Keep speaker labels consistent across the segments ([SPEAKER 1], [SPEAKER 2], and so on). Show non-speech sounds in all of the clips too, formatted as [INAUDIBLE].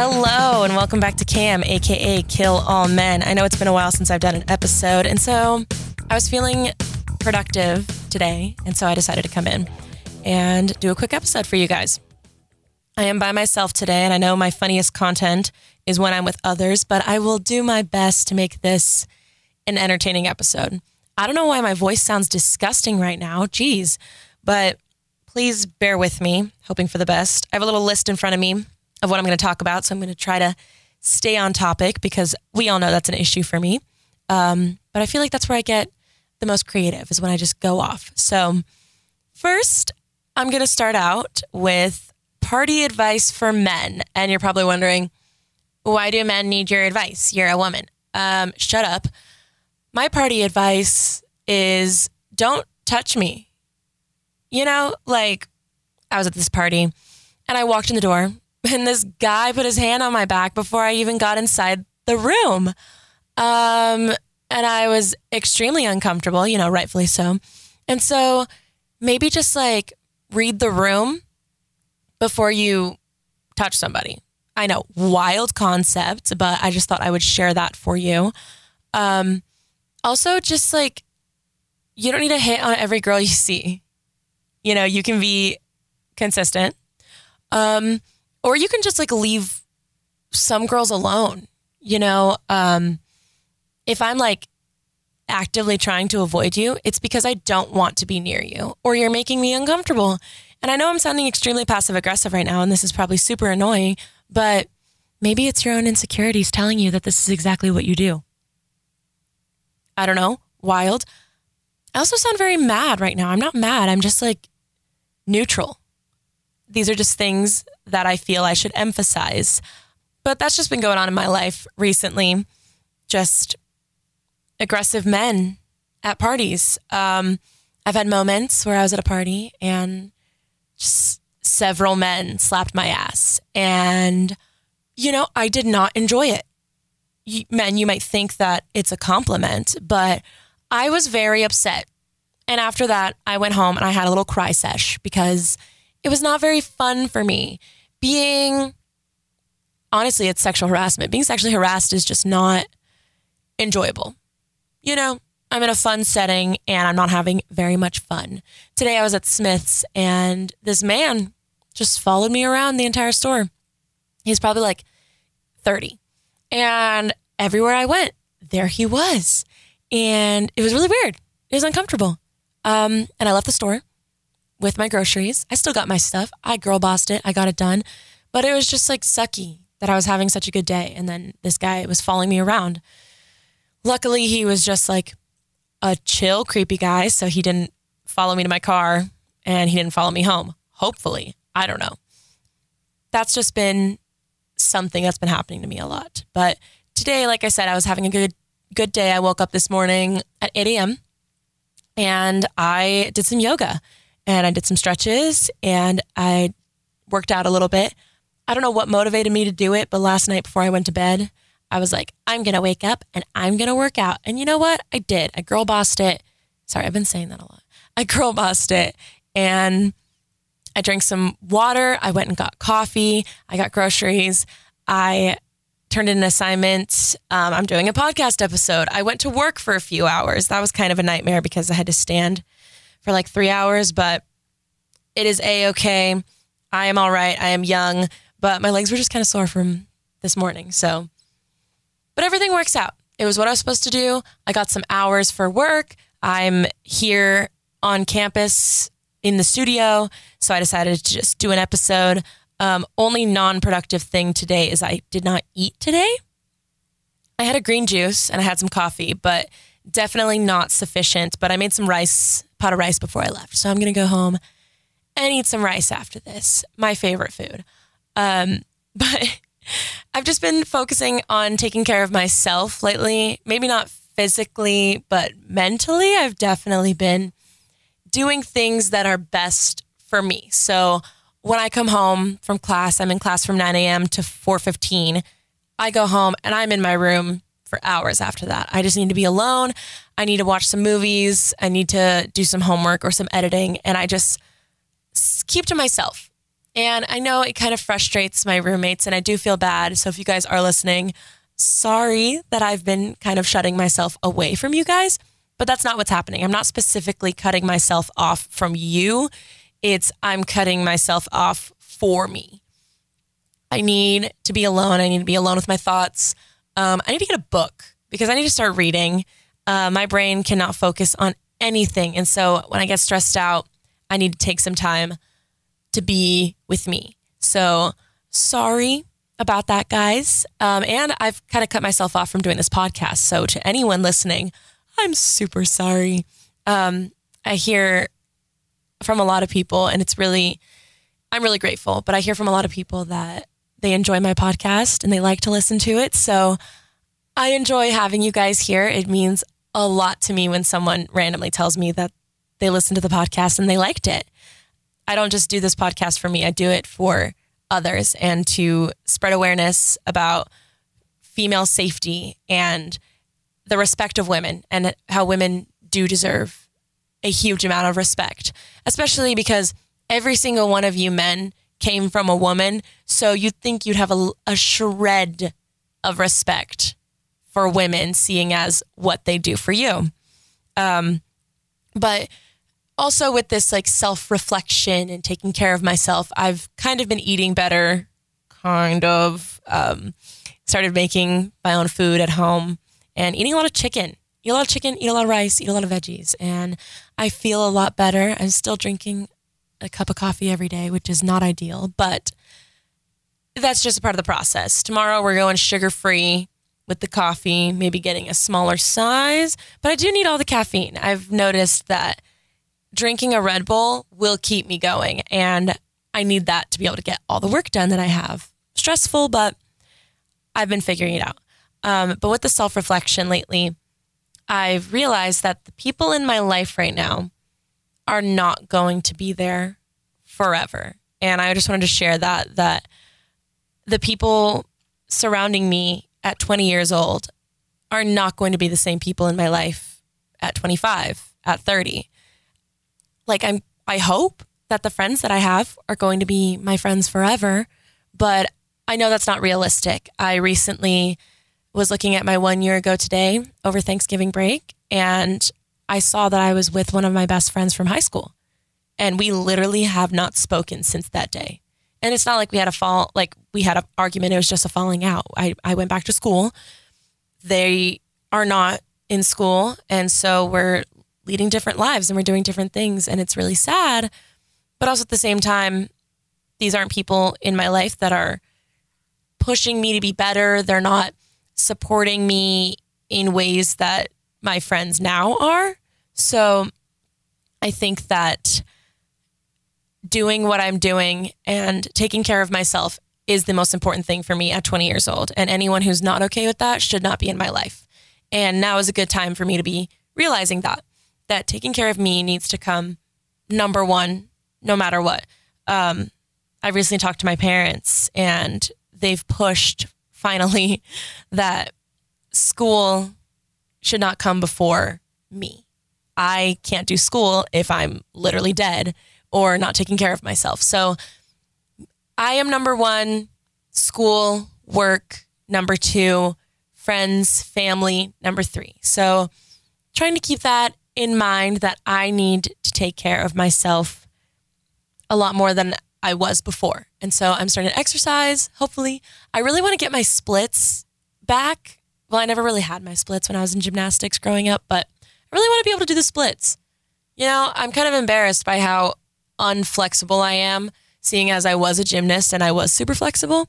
[SPEAKER 1] Hello, and welcome back to Cam, aka Kill All Men. I know it's been a while since I've done an episode, and so I was feeling productive today, and so I decided to come in and do a quick episode for you guys. I am by myself today, and I know my funniest content is when I'm with others, but I will do my best to make this an entertaining episode. I don't know why my voice sounds disgusting right now. Geez. But please bear with me, hoping for the best. I have a little list in front of me of what I'm going to talk about. So I'm going to try to stay on topic because we all know that's an issue for me. Um, but I feel like that's where I get the most creative is when I just go off. So, first, I'm going to start out with party advice for men. And you're probably wondering, why do men need your advice? You're a woman. Um, shut up. My party advice is don't touch me. You know, like I was at this party and I walked in the door and this guy put his hand on my back before I even got inside the room. Um, and I was extremely uncomfortable, you know, rightfully so. And so maybe just like read the room before you touch somebody. I know, wild concept, but I just thought I would share that for you. Um, also, just like you don't need to hit on every girl you see. You know, you can be consistent. Um, or you can just like leave some girls alone. You know, um, if I'm like actively trying to avoid you, it's because I don't want to be near you or you're making me uncomfortable. And I know I'm sounding extremely passive aggressive right now, and this is probably super annoying, but maybe it's your own insecurities telling you that this is exactly what you do. I don't know, wild. I also sound very mad right now. I'm not mad, I'm just like neutral. These are just things that I feel I should emphasize. But that's just been going on in my life recently. Just aggressive men at parties. Um, I've had moments where I was at a party and just several men slapped my ass. And, you know, I did not enjoy it. Men, you might think that it's a compliment, but I was very upset. And after that, I went home and I had a little cry sesh because it was not very fun for me. Being, honestly, it's sexual harassment. Being sexually harassed is just not enjoyable. You know, I'm in a fun setting and I'm not having very much fun. Today I was at Smith's and this man just followed me around the entire store. He's probably like 30. And everywhere I went, there he was. And it was really weird. It was uncomfortable. Um, and I left the store with my groceries. I still got my stuff. I girl bossed it. I got it done. But it was just like sucky that I was having such a good day. And then this guy was following me around. Luckily, he was just like a chill, creepy guy. So he didn't follow me to my car and he didn't follow me home. Hopefully. I don't know. That's just been something that's been happening to me a lot. But today, like I said, I was having a good good day. I woke up this morning at 8 a.m. and I did some yoga and I did some stretches and I worked out a little bit. I don't know what motivated me to do it, but last night before I went to bed, I was like, I'm going to wake up and I'm going to work out. And you know what? I did. I girl bossed it. Sorry, I've been saying that a lot. I girl [LAUGHS] bossed it and I drank some water. I went and got coffee. I got groceries. I turned in an assignment. Um, I'm doing a podcast episode. I went to work for a few hours. That was kind of a nightmare because I had to stand for like three hours, but it is a okay. I am all right. I am young, but my legs were just kind of sore from this morning. So, but everything works out. It was what I was supposed to do. I got some hours for work. I'm here on campus in the studio. So I decided to just do an episode. Um, only non productive thing today is I did not eat today. I had a green juice and I had some coffee, but definitely not sufficient. But I made some rice pot of rice before I left. So I'm going to go home and eat some rice after this. My favorite food. Um, [LAUGHS] but I've just been focusing on taking care of myself lately. Maybe not physically, but mentally. I've definitely been doing things that are best for me. So when I come home from class, I'm in class from 9 a.m. to 4:15. I go home and I'm in my room for hours after that. I just need to be alone. I need to watch some movies. I need to do some homework or some editing. And I just keep to myself. And I know it kind of frustrates my roommates, and I do feel bad. So if you guys are listening, sorry that I've been kind of shutting myself away from you guys, but that's not what's happening. I'm not specifically cutting myself off from you. It's I'm cutting myself off for me. I need to be alone. I need to be alone with my thoughts. Um, I need to get a book because I need to start reading. Uh, my brain cannot focus on anything. And so when I get stressed out, I need to take some time to be with me. So sorry about that, guys. Um, and I've kind of cut myself off from doing this podcast. So to anyone listening, I'm super sorry. Um, I hear from a lot of people, and it's really, I'm really grateful, but I hear from a lot of people that they enjoy my podcast and they like to listen to it. So I enjoy having you guys here. It means a lot to me when someone randomly tells me that they listened to the podcast and they liked it. I don't just do this podcast for me, I do it for others and to spread awareness about female safety and the respect of women and how women do deserve a huge amount of respect, especially because every single one of you men came from a woman. So you'd think you'd have a, a shred of respect for women, seeing as what they do for you. Um, but also with this like self reflection and taking care of myself, I've kind of been eating better, kind of. Um, started making my own food at home and eating a lot of chicken. Eat a lot of chicken, eat a lot of rice, eat a lot of veggies. And I feel a lot better. I'm still drinking a cup of coffee every day, which is not ideal, but that's just a part of the process. Tomorrow we're going sugar free with the coffee, maybe getting a smaller size, but I do need all the caffeine. I've noticed that drinking a Red Bull will keep me going. And I need that to be able to get all the work done that I have. Stressful, but I've been figuring it out. Um, but with the self reflection lately, I've realized that the people in my life right now are not going to be there forever. And I just wanted to share that that the people surrounding me at 20 years old are not going to be the same people in my life at 25, at 30 like I'm I hope that the friends that I have are going to be my friends forever, but I know that's not realistic. I recently was looking at my 1 year ago today over Thanksgiving break and I saw that I was with one of my best friends from high school. And we literally have not spoken since that day. And it's not like we had a fall like we had an argument, it was just a falling out. I, I went back to school. They are not in school. And so we're leading different lives and we're doing different things. And it's really sad. But also at the same time, these aren't people in my life that are pushing me to be better. They're not supporting me in ways that my friends now are. So I think that doing what I'm doing and taking care of myself is the most important thing for me at 20 years old. And anyone who's not okay with that should not be in my life. And now is a good time for me to be realizing that that taking care of me needs to come number one, no matter what. Um, I recently talked to my parents, and they've pushed finally [LAUGHS] that school should not come before me. I can't do school if I'm literally dead or not taking care of myself. So I am number one, school, work, number two, friends, family, number three. So trying to keep that in mind that I need to take care of myself a lot more than I was before. And so I'm starting to exercise, hopefully. I really want to get my splits back. Well, I never really had my splits when I was in gymnastics growing up, but I really want to be able to do the splits. You know, I'm kind of embarrassed by how unflexible I am, seeing as I was a gymnast and I was super flexible.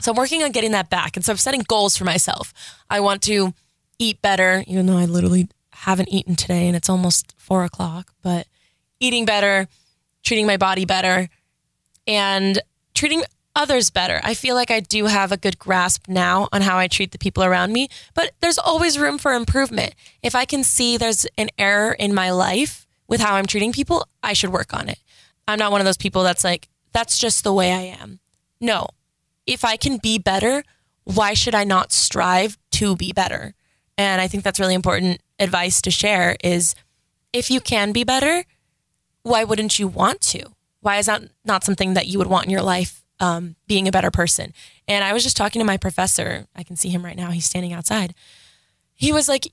[SPEAKER 1] So I'm working on getting that back. And so I'm setting goals for myself. I want to eat better, even though I literally haven't eaten today and it's almost four o'clock, but eating better, treating my body better, and treating others better. I feel like I do have a good grasp now on how I treat the people around me, but there's always room for improvement. If I can see there's an error in my life with how I'm treating people, I should work on it. I'm not one of those people that's like, that's just the way I am. No, if I can be better, why should I not strive to be better? And I think that's really important advice to share is if you can be better, why wouldn't you want to? Why is that not something that you would want in your life? Um, being a better person. And I was just talking to my professor. I can see him right now. He's standing outside. He was like,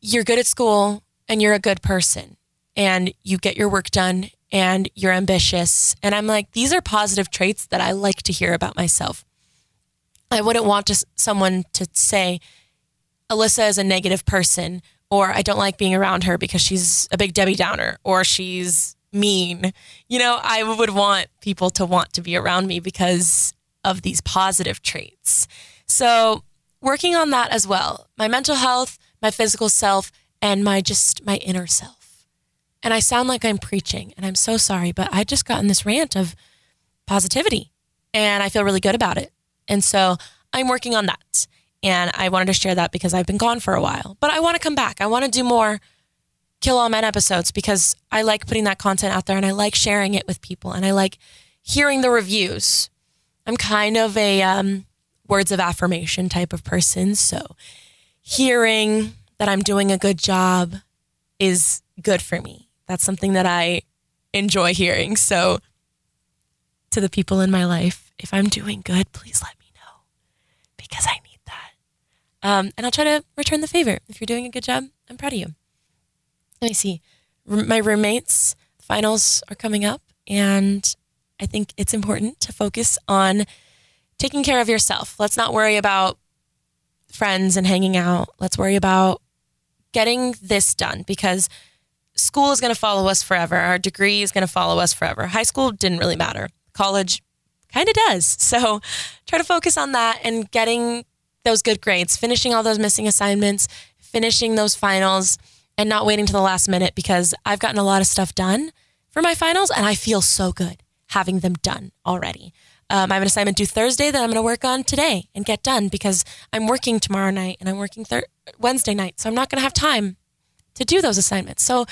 [SPEAKER 1] You're good at school and you're a good person and you get your work done and you're ambitious. And I'm like, These are positive traits that I like to hear about myself. I wouldn't want to, someone to say, Alyssa is a negative person or I don't like being around her because she's a big Debbie Downer or she's mean. You know, I would want people to want to be around me because of these positive traits. So, working on that as well my mental health, my physical self, and my just my inner self. And I sound like I'm preaching, and I'm so sorry, but I just got in this rant of positivity and I feel really good about it. And so, I'm working on that. And I wanted to share that because I've been gone for a while, but I want to come back. I want to do more Kill All Men episodes because I like putting that content out there and I like sharing it with people and I like hearing the reviews. I'm kind of a um, words of affirmation type of person. So hearing that I'm doing a good job is good for me. That's something that I enjoy hearing. So to the people in my life, if I'm doing good, please let me know because I need that. Um, and I'll try to return the favor. If you're doing a good job, I'm proud of you let me see. My roommates finals are coming up, and I think it's important to focus on taking care of yourself. Let's not worry about friends and hanging out. Let's worry about getting this done because school is going to follow us forever. Our degree is going to follow us forever. High school didn't really matter. College kind of does. [LAUGHS] So try to focus on that and getting those good grades, finishing all those missing assignments, finishing those finals and not waiting to the last minute because I've gotten a lot of stuff done for my finals and I feel so good having them done already. Um, I have an assignment due Thursday that I'm going to work on today and get done because I'm working tomorrow night and I'm working thir- Wednesday night. So I'm not going to have time to do those assignments. So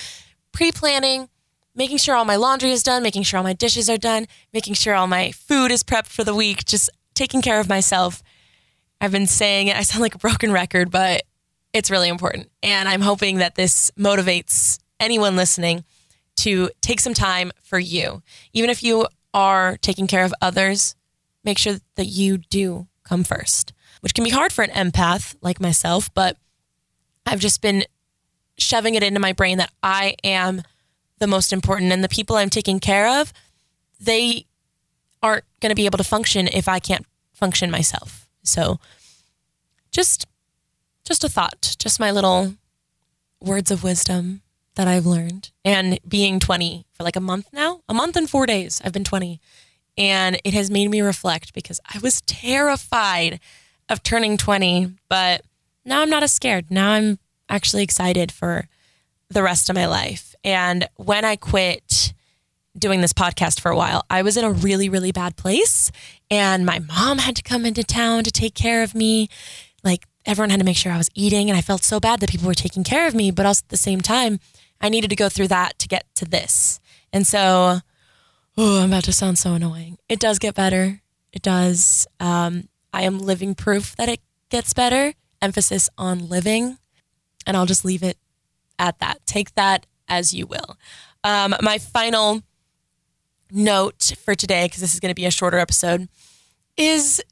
[SPEAKER 1] pre planning, making sure all my laundry is done, making sure all my dishes are done, making sure all my food is prepped for the week, just taking care of myself. I've been saying it, I sound like a broken record, but it's really important. And I'm hoping that this motivates anyone listening to take some time for you. Even if you are taking care of others, make sure that you do come first, which can be hard for an empath like myself, but I've just been shoving it into my brain that I am the most important and the people I'm taking care of, they aren't going to be able to function if I can't function myself. So just just a thought, just my little words of wisdom that I've learned. And being 20 for like a month now, a month and four days, I've been 20. And it has made me reflect because I was terrified of turning 20, but now I'm not as scared. Now I'm actually excited for the rest of my life. And when I quit doing this podcast for a while, I was in a really, really bad place. And my mom had to come into town to take care of me. Like everyone had to make sure I was eating. And I felt so bad that people were taking care of me. But also at the same time, I needed to go through that to get to this. And so, oh, I'm about to sound so annoying. It does get better. It does. Um, I am living proof that it gets better. Emphasis on living. And I'll just leave it at that. Take that as you will. Um, my final note for today, because this is going to be a shorter episode, is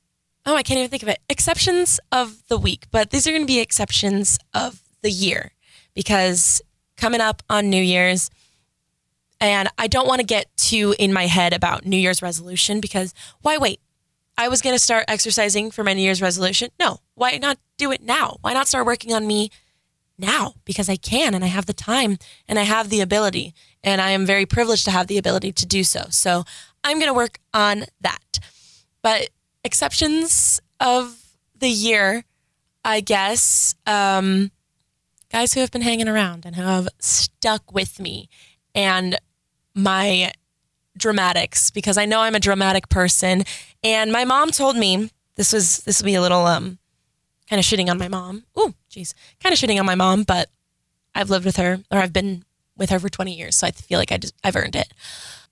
[SPEAKER 1] oh, I can't even think of it. Exceptions of the week, but these are going to be exceptions of the year because coming up on New Year's, and I don't want to get too in my head about New Year's resolution because why wait? I was going to start exercising for my New Year's resolution. No, why not do it now? Why not start working on me now? Because I can and I have the time and I have the ability. And I am very privileged to have the ability to do so. So I'm going to work on that. But exceptions of the year, I guess, um, guys who have been hanging around and have stuck with me and my dramatics because I know I'm a dramatic person. And my mom told me this was this will be a little um kind of shitting on my mom. Oh, jeez, kind of shitting on my mom, but I've lived with her or I've been with her for 20 years, so I feel like I just, I've earned it.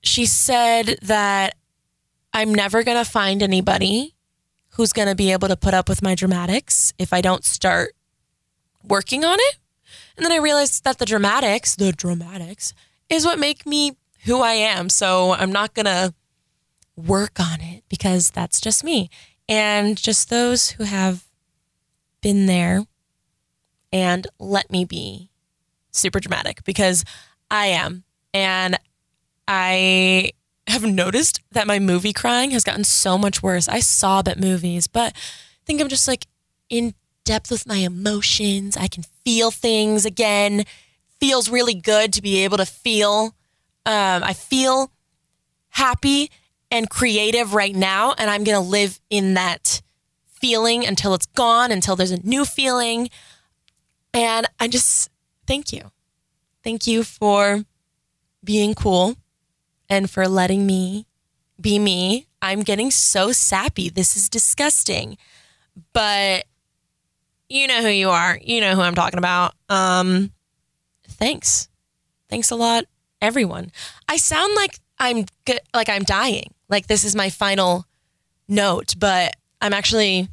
[SPEAKER 1] She said that I'm never going to find anybody who's going to be able to put up with my dramatics if I don't start working on it. And then I realized that the dramatics, the dramatics, is what make me who I am. So I'm not going to work on it because that's just me. And just those who have been there and let me be super dramatic because I am. And I have noticed that my movie crying has gotten so much worse. I sob at movies, but I think I'm just like in depth with my emotions. I can feel things again. Feels really good to be able to feel. Um, I feel happy and creative right now, and I'm going to live in that feeling until it's gone, until there's a new feeling. And I just thank you. Thank you for being cool and for letting me be me. I'm getting so sappy. This is disgusting. But you know who you are. You know who I'm talking about. Um thanks. Thanks a lot everyone. I sound like I'm good, like I'm dying. Like this is my final note, but I'm actually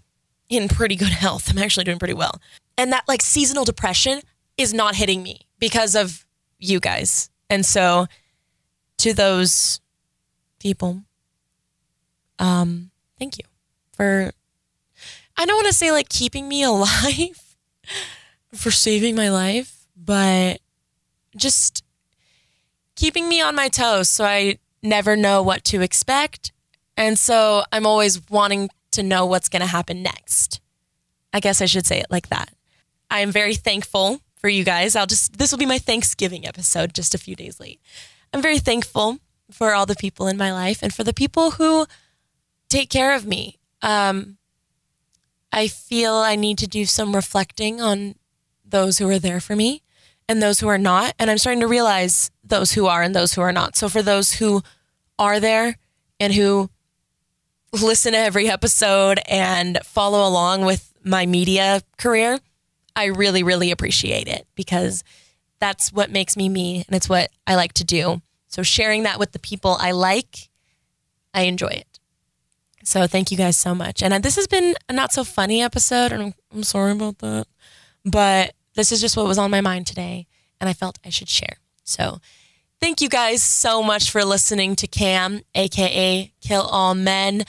[SPEAKER 1] in pretty good [LAUGHS] health. I'm actually doing pretty well. And that like seasonal depression is not hitting me because of you guys. And so to those people, um, thank you for, I don't want to say like keeping me [LAUGHS] alive, for saving my life, but just keeping me on my toes so I never know what to expect. And so I'm always wanting to know what's going to happen next. I guess I should say it like that. I am very thankful for you guys. I'll just, this will be my Thanksgiving episode, just a few days late. I'm very thankful for all the people in my life and for the people who take care of me. Um, I feel I need to do some reflecting on those who are there for me and those who are not. And I'm starting to realize those who are and those who are not. So for those who are there and who listen to every episode and follow along with my media career, I really, really appreciate it because that's what makes me me and it's what I like to do. So sharing that with the people I like, I enjoy it. So thank you guys so much. And uh, this has been a not so funny episode, and I'm, I'm sorry about that. But this is just what was on my mind today, and I felt I should share. So thank you guys so much for listening to Cam, aka Kill All Men.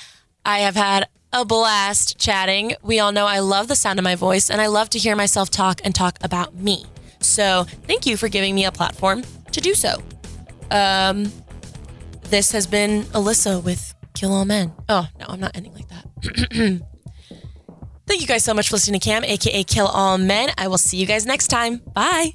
[SPEAKER 1] I have had a blast chatting. We all know I love the sound of my voice, and I love to hear myself talk and talk about me. So thank you for giving me a platform to do so. Um, this has been Alyssa with Kill All Men. Oh, no, I'm not ending like that. [CLEARS THROAT] Thank you guys so much for listening to Cam, aka Kill All Men. I will see you guys next time. Bye.